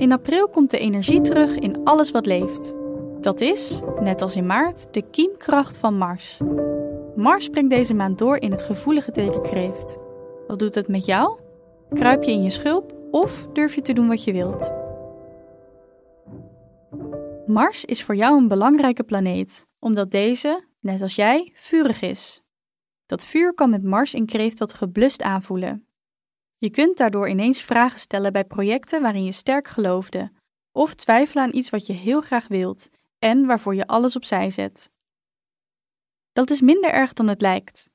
In april komt de energie terug in alles wat leeft. Dat is, net als in maart, de kiemkracht van Mars. Mars brengt deze maand door in het gevoelige teken kreeft. Wat doet het met jou? Kruip je in je schulp of durf je te doen wat je wilt? Mars is voor jou een belangrijke planeet, omdat deze, net als jij, vurig is. Dat vuur kan met Mars in kreeft wat geblust aanvoelen. Je kunt daardoor ineens vragen stellen bij projecten waarin je sterk geloofde, of twijfelen aan iets wat je heel graag wilt en waarvoor je alles opzij zet. Dat is minder erg dan het lijkt.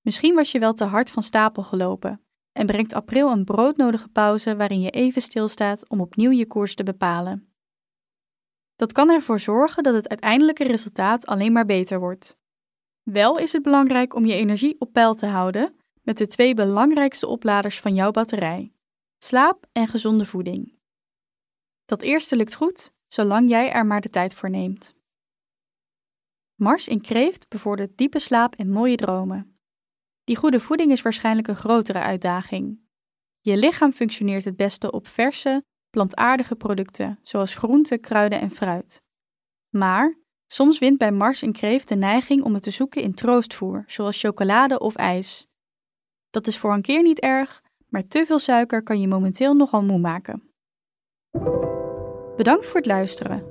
Misschien was je wel te hard van stapel gelopen en brengt april een broodnodige pauze waarin je even stilstaat om opnieuw je koers te bepalen. Dat kan ervoor zorgen dat het uiteindelijke resultaat alleen maar beter wordt. Wel is het belangrijk om je energie op peil te houden met de twee belangrijkste opladers van jouw batterij: slaap en gezonde voeding. Dat eerste lukt goed, zolang jij er maar de tijd voor neemt. Mars in kreeft bevordert diepe slaap en mooie dromen. Die goede voeding is waarschijnlijk een grotere uitdaging. Je lichaam functioneert het beste op verse, plantaardige producten, zoals groenten, kruiden en fruit. Maar soms wint bij Mars in kreeft de neiging om het te zoeken in troostvoer, zoals chocolade of ijs. Dat is voor een keer niet erg, maar te veel suiker kan je momenteel nogal moe maken. Bedankt voor het luisteren.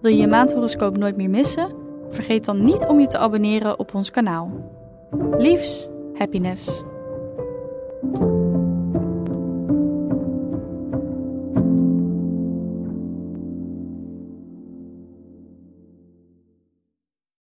Wil je je maandhoroscoop nooit meer missen? Vergeet dan niet om je te abonneren op ons kanaal. Liefs, happiness.